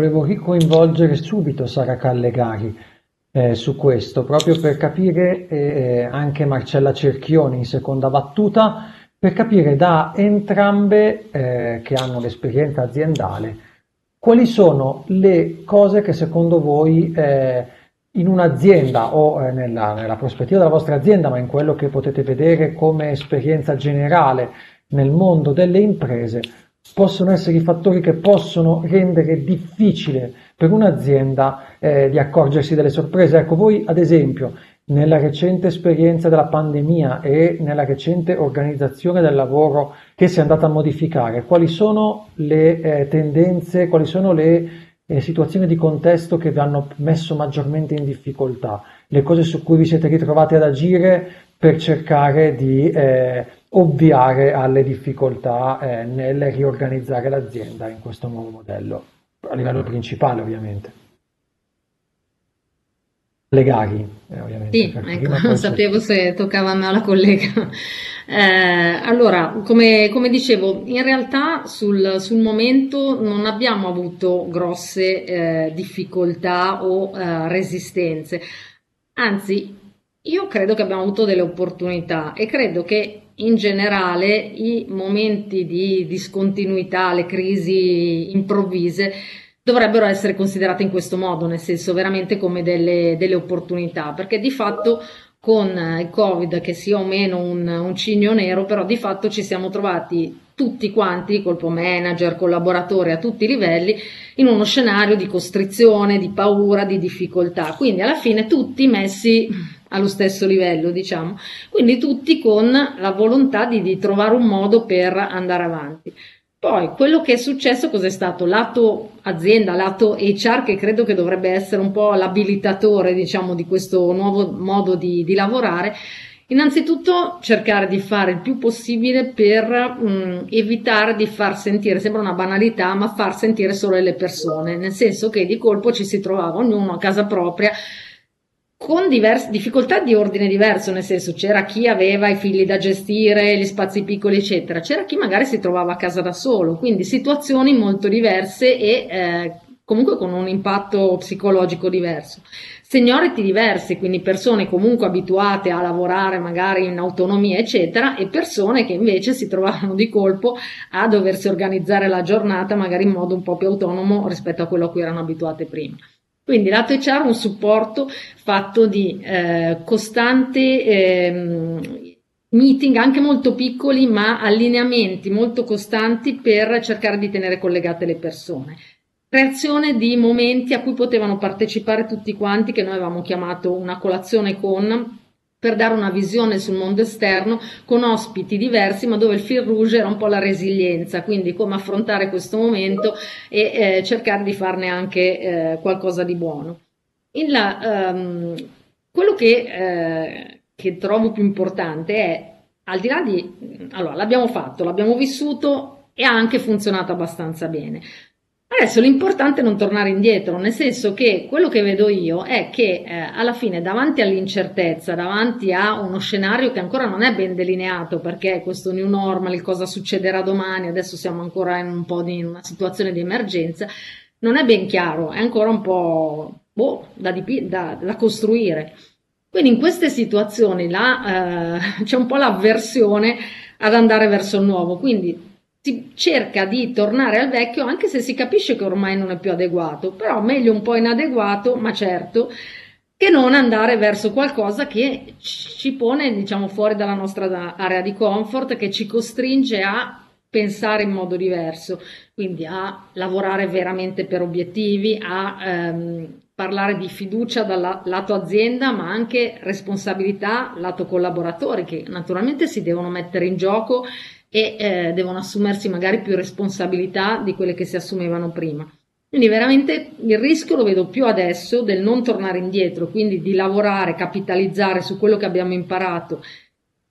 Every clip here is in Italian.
volevo ricoinvolgere subito Sara Callegari eh, su questo, proprio per capire eh, anche Marcella Cerchioni in seconda battuta, per capire da entrambe eh, che hanno l'esperienza aziendale quali sono le cose che secondo voi eh, in un'azienda o eh, nella, nella prospettiva della vostra azienda, ma in quello che potete vedere come esperienza generale nel mondo delle imprese, possono essere i fattori che possono rendere difficile per un'azienda eh, di accorgersi delle sorprese. Ecco, voi ad esempio, nella recente esperienza della pandemia e nella recente organizzazione del lavoro che si è andata a modificare, quali sono le eh, tendenze, quali sono le eh, situazioni di contesto che vi hanno messo maggiormente in difficoltà, le cose su cui vi siete ritrovati ad agire per cercare di eh, ovviare alle difficoltà eh, nel riorganizzare l'azienda in questo nuovo modello, a livello principale ovviamente. Legari, eh, ovviamente. Sì, ecco, non sapevo se toccava a me o alla collega. Eh, allora, come, come, dicevo, in realtà sul, sul, momento non abbiamo avuto grosse eh, difficoltà o eh, resistenze, anzi, io credo che abbiamo avuto delle opportunità e credo che in generale i momenti di discontinuità, le crisi improvvise dovrebbero essere considerate in questo modo, nel senso veramente come delle, delle opportunità, perché di fatto con il Covid, che sia o meno un, un cigno nero, però di fatto ci siamo trovati tutti quanti, colpo manager, collaboratori a tutti i livelli, in uno scenario di costrizione, di paura, di difficoltà. Quindi alla fine tutti messi allo stesso livello, diciamo. Quindi tutti con la volontà di, di trovare un modo per andare avanti. Poi quello che è successo cos'è stato? Lato azienda, lato HR che credo che dovrebbe essere un po' l'abilitatore diciamo di questo nuovo modo di, di lavorare. Innanzitutto cercare di fare il più possibile per mh, evitare di far sentire, sembra una banalità, ma far sentire solo le persone, nel senso che di colpo ci si trovava ognuno a casa propria con diverse difficoltà di ordine diverso, nel senso c'era chi aveva i figli da gestire, gli spazi piccoli, eccetera, c'era chi magari si trovava a casa da solo, quindi situazioni molto diverse e eh, comunque con un impatto psicologico diverso. Seniority diversi, quindi persone comunque abituate a lavorare magari in autonomia, eccetera, e persone che invece si trovavano di colpo a doversi organizzare la giornata magari in modo un po' più autonomo rispetto a quello a cui erano abituate prima. Quindi lato HR un supporto fatto di eh, costante eh, meeting anche molto piccoli ma allineamenti molto costanti per cercare di tenere collegate le persone. Creazione di momenti a cui potevano partecipare tutti quanti che noi avevamo chiamato una colazione con per dare una visione sul mondo esterno con ospiti diversi, ma dove il fil rouge era un po' la resilienza, quindi come affrontare questo momento e eh, cercare di farne anche eh, qualcosa di buono. Il, um, quello che, eh, che trovo più importante è, al di là di, allora l'abbiamo fatto, l'abbiamo vissuto e ha anche funzionato abbastanza bene. Adesso l'importante è non tornare indietro, nel senso che quello che vedo io è che eh, alla fine davanti all'incertezza, davanti a uno scenario che ancora non è ben delineato perché questo new normal, cosa succederà domani, adesso siamo ancora in un po' di una situazione di emergenza, non è ben chiaro, è ancora un po' boh, da, dip- da, da costruire. Quindi in queste situazioni la, eh, c'è un po' l'avversione ad andare verso il nuovo, quindi si cerca di tornare al vecchio anche se si capisce che ormai non è più adeguato, però meglio un po' inadeguato, ma certo, che non andare verso qualcosa che ci pone, diciamo, fuori dalla nostra area di comfort, che ci costringe a pensare in modo diverso, quindi a lavorare veramente per obiettivi, a ehm, parlare di fiducia dal lato azienda, ma anche responsabilità lato collaboratori che naturalmente si devono mettere in gioco e eh, devono assumersi magari più responsabilità di quelle che si assumevano prima. Quindi veramente il rischio lo vedo più adesso del non tornare indietro, quindi di lavorare, capitalizzare su quello che abbiamo imparato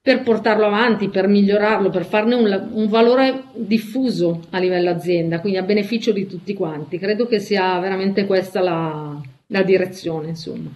per portarlo avanti, per migliorarlo, per farne un, un, valore diffuso a livello azienda, quindi a beneficio di tutti quanti. Credo che sia veramente questa la, la direzione, insomma.